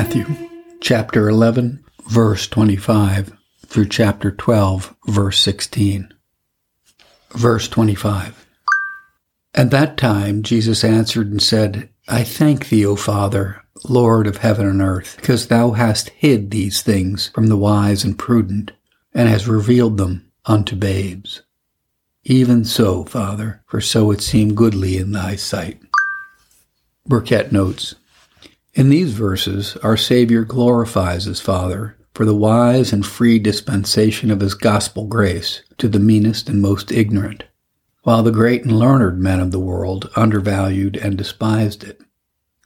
Matthew chapter 11, verse 25 through chapter 12, verse 16. Verse 25. At that time Jesus answered and said, I thank thee, O Father, Lord of heaven and earth, because thou hast hid these things from the wise and prudent, and hast revealed them unto babes. Even so, Father, for so it seemed goodly in thy sight. Burkitt notes, in these verses, our Savior glorifies his Father for the wise and free dispensation of his gospel grace to the meanest and most ignorant, while the great and learned men of the world undervalued and despised it.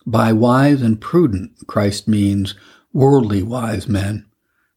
By wise and prudent, Christ means worldly wise men,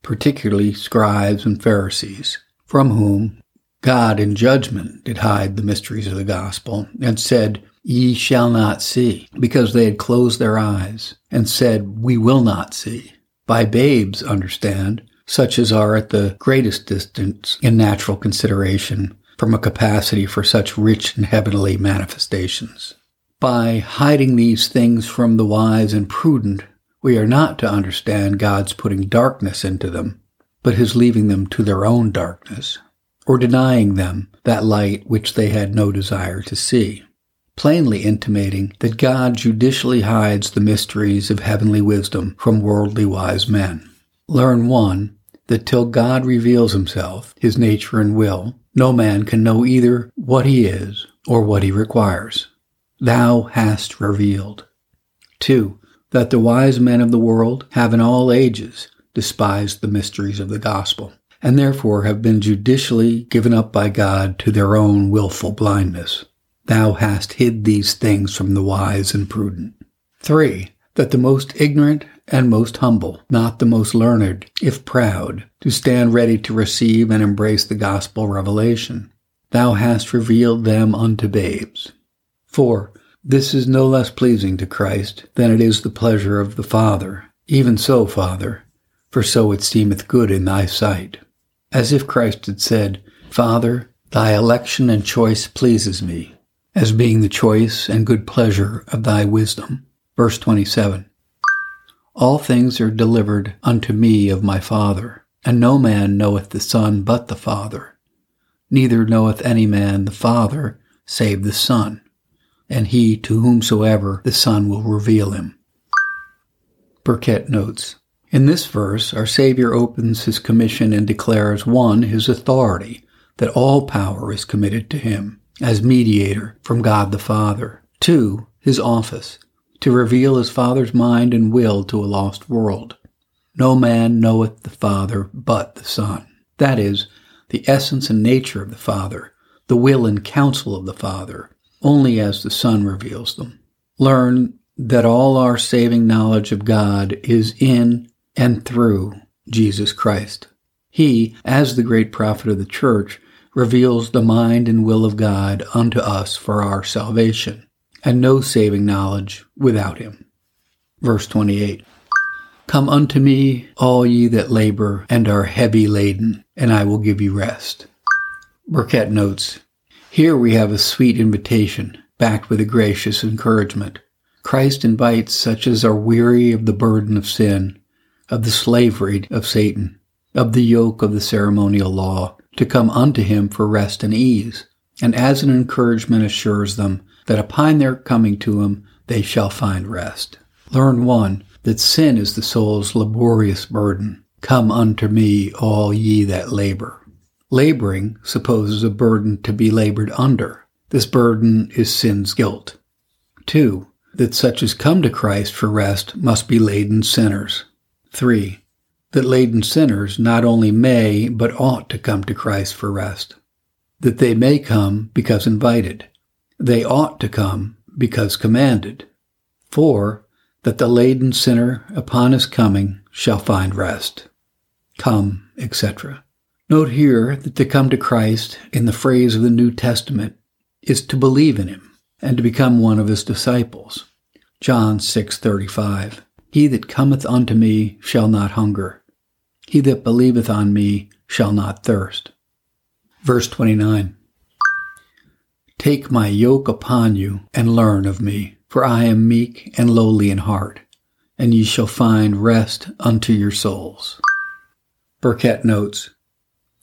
particularly scribes and Pharisees, from whom God in judgment did hide the mysteries of the gospel, and said, Ye shall not see, because they had closed their eyes, and said, We will not see. By babes, understand, such as are at the greatest distance in natural consideration from a capacity for such rich and heavenly manifestations. By hiding these things from the wise and prudent, we are not to understand God's putting darkness into them, but his leaving them to their own darkness, or denying them that light which they had no desire to see plainly intimating that God judicially hides the mysteries of heavenly wisdom from worldly wise men. Learn one, that till God reveals himself, his nature and will, no man can know either what he is or what he requires. Thou hast revealed. Two, that the wise men of the world have in all ages despised the mysteries of the gospel, and therefore have been judicially given up by God to their own wilful blindness. Thou hast hid these things from the wise and prudent. 3. That the most ignorant and most humble, not the most learned, if proud, to stand ready to receive and embrace the gospel revelation. Thou hast revealed them unto babes. 4. This is no less pleasing to Christ than it is the pleasure of the Father. Even so, Father, for so it seemeth good in thy sight. As if Christ had said, Father, thy election and choice pleases me as being the choice and good pleasure of thy wisdom. Verse 27. All things are delivered unto me of my Father, and no man knoweth the Son but the Father. Neither knoweth any man the Father save the Son, and he to whomsoever the Son will reveal him. Burkitt notes, in this verse, our Savior opens his commission and declares, one, his authority, that all power is committed to him, as mediator from God the Father. Two, his office, to reveal his Father's mind and will to a lost world. No man knoweth the Father but the Son. That is, the essence and nature of the Father, the will and counsel of the Father, only as the Son reveals them. Learn that all our saving knowledge of God is in and through Jesus Christ. He, as the great prophet of the church, reveals the mind and will of God unto us for our salvation, and no saving knowledge without him. Verse 28 Come unto me, all ye that labor and are heavy laden, and I will give you rest. Burkitt notes Here we have a sweet invitation, backed with a gracious encouragement. Christ invites such as are weary of the burden of sin, of the slavery of Satan, of the yoke of the ceremonial law, to come unto him for rest and ease, and as an encouragement assures them that upon their coming to him they shall find rest. Learn one, that sin is the soul's laborious burden. Come unto me, all ye that labor. Laboring supposes a burden to be labored under. This burden is sin's guilt. Two, that such as come to Christ for rest must be laden sinners. Three, that laden sinners not only may, but ought to come to Christ for rest. That they may come because invited. They ought to come because commanded. for that the laden sinner upon his coming shall find rest. Come, etc. Note here that to come to Christ, in the phrase of the New Testament, is to believe in him and to become one of his disciples. John 6:35 he that cometh unto me shall not hunger. He that believeth on me shall not thirst. Verse 29. Take my yoke upon you and learn of me, for I am meek and lowly in heart, and ye shall find rest unto your souls. Burkitt notes,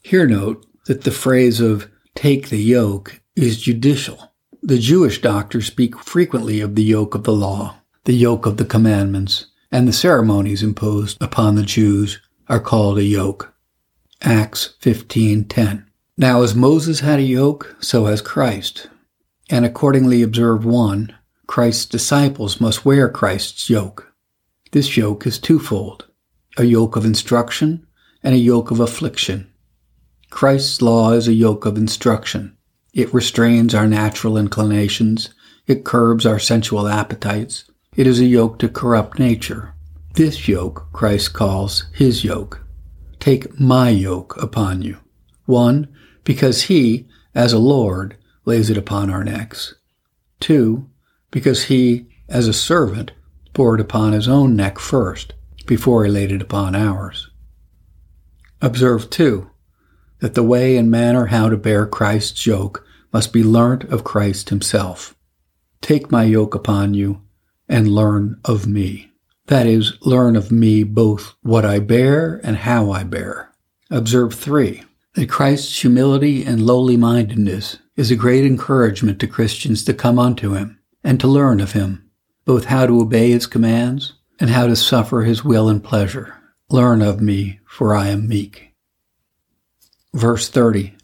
here note that the phrase of take the yoke is judicial. The Jewish doctors speak frequently of the yoke of the law, the yoke of the commandments, and the ceremonies imposed upon the Jews are called a yoke. Acts 15:10. Now as Moses had a yoke, so has Christ. And accordingly observe 1, Christ's disciples must wear Christ's yoke. This yoke is twofold, a yoke of instruction and a yoke of affliction. Christ's law is a yoke of instruction. It restrains our natural inclinations. It curbs our sensual appetites. It is a yoke to corrupt nature. This yoke Christ calls his yoke. Take my yoke upon you. One, because he, as a Lord, lays it upon our necks. Two, because he, as a servant, bore it upon his own neck first, before he laid it upon ours. Observe, too, that the way and manner how to bear Christ's yoke must be learnt of Christ himself. Take my yoke upon you and learn of me. That is, learn of me both what I bear and how I bear. Observe three, that Christ's humility and lowly mindedness is a great encouragement to Christians to come unto him and to learn of him, both how to obey his commands and how to suffer his will and pleasure. Learn of me, for I am meek. Verse 30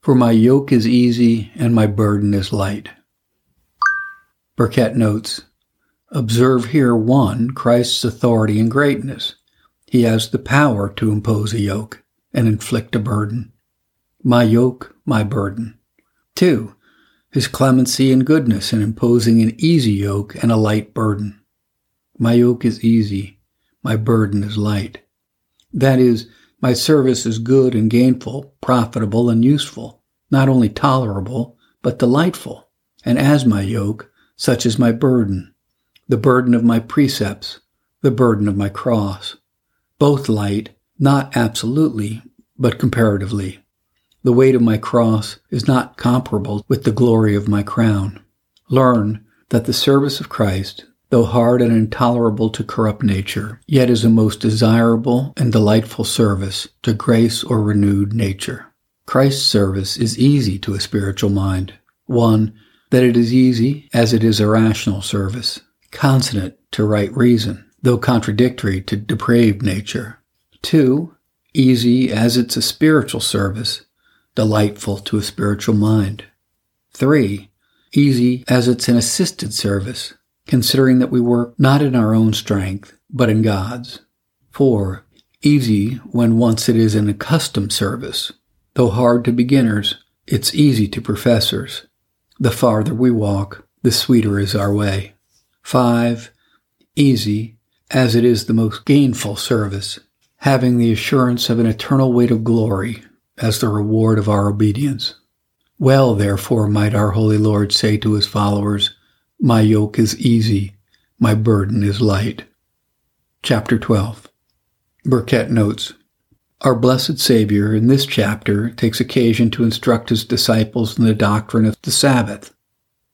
For my yoke is easy and my burden is light. Burkitt notes Observe here one, Christ's authority and greatness. He has the power to impose a yoke and inflict a burden. My yoke, my burden. Two, his clemency and goodness in imposing an easy yoke and a light burden. My yoke is easy, my burden is light. That is, my service is good and gainful, profitable and useful, not only tolerable, but delightful. And as my yoke, such is my burden, the burden of my precepts, the burden of my cross. Both light, not absolutely, but comparatively. The weight of my cross is not comparable with the glory of my crown. Learn that the service of Christ, though hard and intolerable to corrupt nature, yet is a most desirable and delightful service to grace or renewed nature. Christ's service is easy to a spiritual mind. One, that it is easy as it is a rational service, consonant to right reason, though contradictory to depraved nature. Two, easy as it's a spiritual service, delightful to a spiritual mind. Three, easy as it's an assisted service, considering that we work not in our own strength, but in God's. 4. Easy when once it is an accustomed service. Though hard to beginners, it's easy to professors. The farther we walk, the sweeter is our way. 5. Easy, as it is the most gainful service, having the assurance of an eternal weight of glory as the reward of our obedience. Well, therefore, might our Holy Lord say to his followers, my yoke is easy, my burden is light. Chapter 12. Burkitt notes Our blessed Savior in this chapter takes occasion to instruct his disciples in the doctrine of the Sabbath,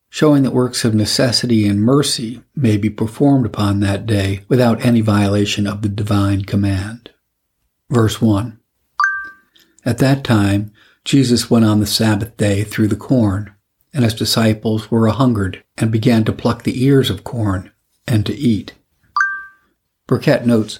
showing that works of necessity and mercy may be performed upon that day without any violation of the divine command. Verse 1 At that time, Jesus went on the Sabbath day through the corn and his disciples were a hungered and began to pluck the ears of corn and to eat. Burkitt notes,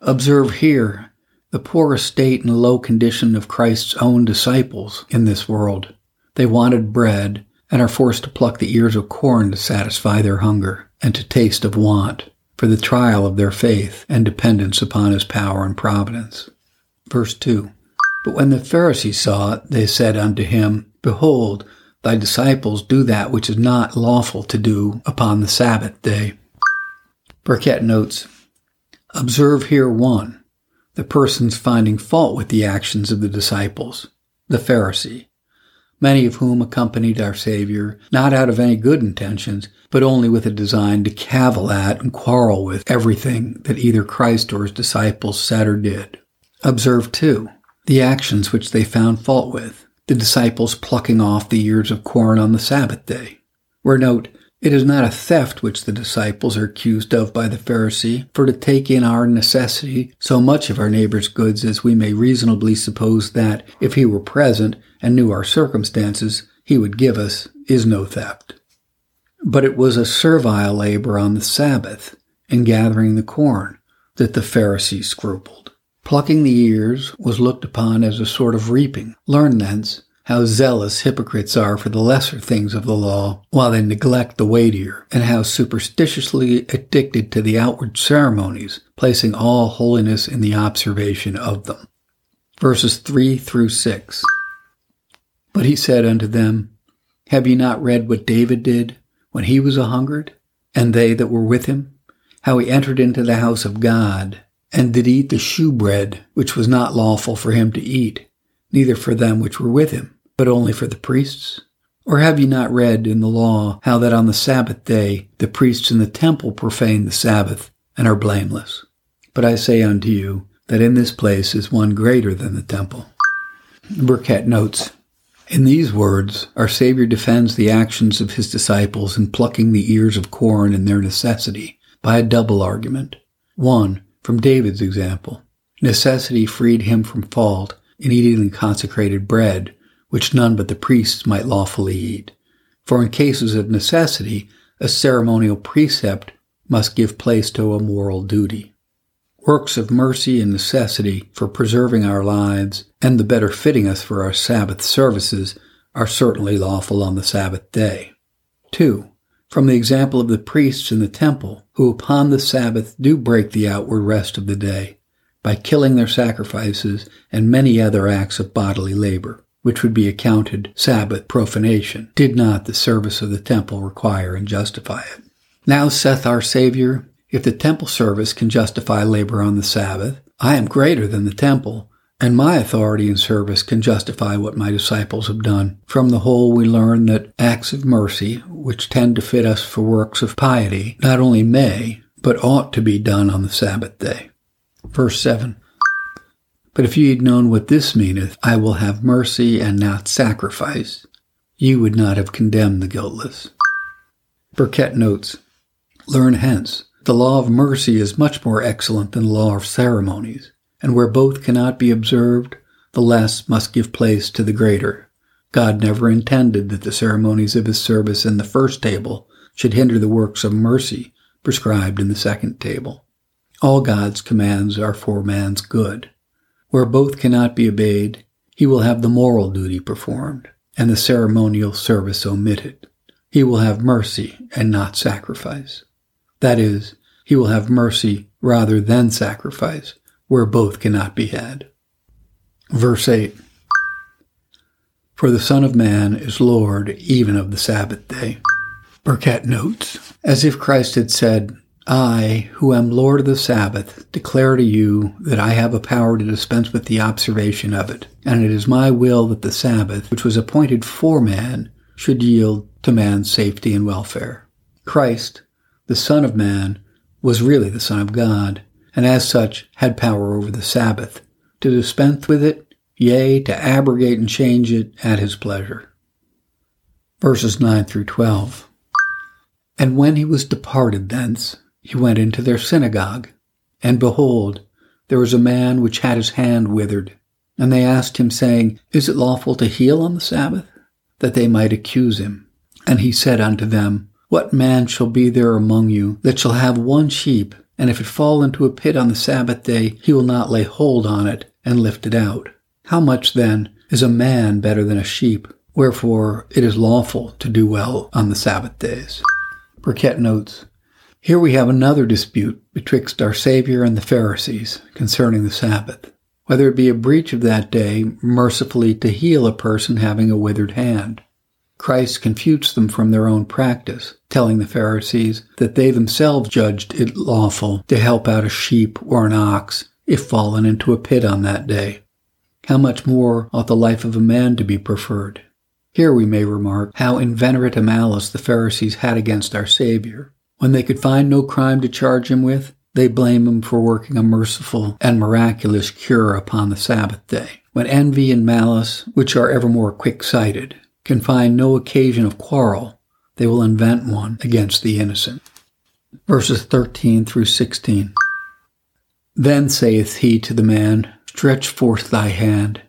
Observe here the poor estate and low condition of Christ's own disciples in this world. They wanted bread and are forced to pluck the ears of corn to satisfy their hunger and to taste of want for the trial of their faith and dependence upon his power and providence. Verse 2 But when the Pharisees saw it, they said unto him, Behold, Thy disciples do that which is not lawful to do upon the Sabbath day. Burkitt notes, Observe here one, the persons finding fault with the actions of the disciples, the Pharisee, many of whom accompanied our Savior not out of any good intentions, but only with a design to cavil at and quarrel with everything that either Christ or his disciples said or did. Observe, too, the actions which they found fault with the disciples plucking off the ears of corn on the Sabbath day. Where note, It is not a theft which the disciples are accused of by the Pharisee, for to take in our necessity so much of our neighbor's goods as we may reasonably suppose that, if he were present and knew our circumstances, he would give us, is no theft. But it was a servile labor on the Sabbath, in gathering the corn, that the Pharisees scrupled. Plucking the ears was looked upon as a sort of reaping. Learn thence how zealous hypocrites are for the lesser things of the law, while they neglect the weightier, and how superstitiously addicted to the outward ceremonies, placing all holiness in the observation of them. Verses 3 through 6. But he said unto them, Have ye not read what David did when he was a hungered, and they that were with him? How he entered into the house of God, and did eat the shewbread, which was not lawful for him to eat, neither for them which were with him but only for the priests? Or have ye not read in the law how that on the Sabbath day the priests in the temple profane the Sabbath and are blameless? But I say unto you that in this place is one greater than the temple. Burkitt notes, in these words, our Savior defends the actions of his disciples in plucking the ears of corn in their necessity by a double argument. One, from David's example. Necessity freed him from fault in eating the consecrated bread, which none but the priests might lawfully eat. For in cases of necessity, a ceremonial precept must give place to a moral duty. Works of mercy and necessity for preserving our lives and the better fitting us for our Sabbath services are certainly lawful on the Sabbath day. 2. From the example of the priests in the temple, who upon the Sabbath do break the outward rest of the day by killing their sacrifices and many other acts of bodily labor which would be accounted Sabbath profanation, did not the service of the temple require and justify it. Now saith our Savior, if the temple service can justify labor on the Sabbath, I am greater than the temple, and my authority and service can justify what my disciples have done. From the whole, we learn that acts of mercy, which tend to fit us for works of piety, not only may, but ought to be done on the Sabbath day. Verse 7 but if ye had known what this meaneth, I will have mercy and not sacrifice, ye would not have condemned the guiltless. Burkitt notes, Learn hence, the law of mercy is much more excellent than the law of ceremonies, and where both cannot be observed, the less must give place to the greater. God never intended that the ceremonies of his service in the first table should hinder the works of mercy prescribed in the second table. All God's commands are for man's good. Where both cannot be obeyed, he will have the moral duty performed and the ceremonial service omitted. He will have mercy and not sacrifice. That is, he will have mercy rather than sacrifice, where both cannot be had. Verse 8 For the Son of Man is Lord even of the Sabbath day. Burkitt notes, as if Christ had said, I, who am Lord of the Sabbath, declare to you that I have a power to dispense with the observation of it, and it is my will that the Sabbath, which was appointed for man, should yield to man's safety and welfare. Christ, the Son of Man, was really the Son of God, and as such had power over the Sabbath, to dispense with it, yea, to abrogate and change it at his pleasure. Verses 9 through 12. And when he was departed thence, he went into their synagogue. And behold, there was a man which had his hand withered. And they asked him, saying, Is it lawful to heal on the Sabbath? That they might accuse him. And he said unto them, What man shall be there among you that shall have one sheep, and if it fall into a pit on the Sabbath day, he will not lay hold on it and lift it out? How much then is a man better than a sheep? Wherefore it is lawful to do well on the Sabbath days. Burkitt notes, here we have another dispute betwixt our Savior and the Pharisees concerning the Sabbath, whether it be a breach of that day mercifully to heal a person having a withered hand. Christ confutes them from their own practice, telling the Pharisees that they themselves judged it lawful to help out a sheep or an ox if fallen into a pit on that day. How much more ought the life of a man to be preferred? Here we may remark how inveterate a malice the Pharisees had against our Savior. When they could find no crime to charge him with, they blame him for working a merciful and miraculous cure upon the Sabbath day. When envy and malice, which are ever more quick sighted, can find no occasion of quarrel, they will invent one against the innocent. Verses 13 through 16. Then saith he to the man, Stretch forth thy hand.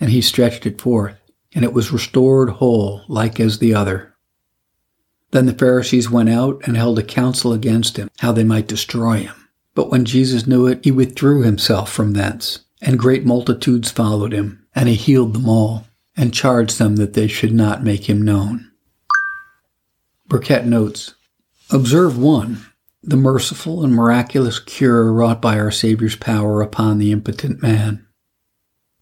And he stretched it forth, and it was restored whole, like as the other. Then the Pharisees went out and held a council against him, how they might destroy him. But when Jesus knew it, he withdrew himself from thence, and great multitudes followed him, and he healed them all, and charged them that they should not make him known. Burkitt notes Observe 1. The merciful and miraculous cure wrought by our Saviour's power upon the impotent man.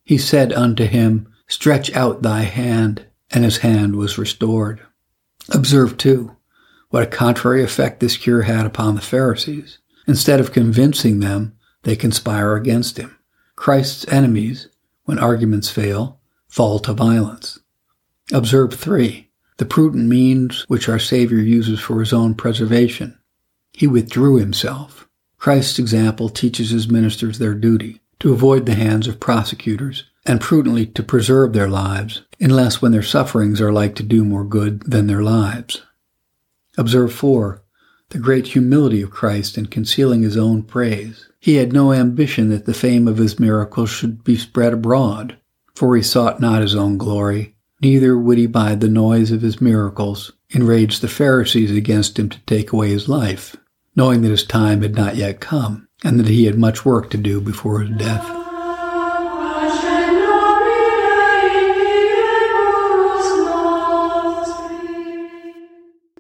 He said unto him, Stretch out thy hand, and his hand was restored. Observe, too, what a contrary effect this cure had upon the Pharisees. Instead of convincing them, they conspire against him. Christ's enemies, when arguments fail, fall to violence. Observe 3. The prudent means which our Savior uses for his own preservation. He withdrew himself. Christ's example teaches his ministers their duty to avoid the hands of prosecutors and prudently to preserve their lives, unless when their sufferings are like to do more good than their lives. Observe 4 the great humility of Christ in concealing his own praise. He had no ambition that the fame of his miracles should be spread abroad, for he sought not his own glory, neither would he by the noise of his miracles enrage the Pharisees against him to take away his life, knowing that his time had not yet come, and that he had much work to do before his death.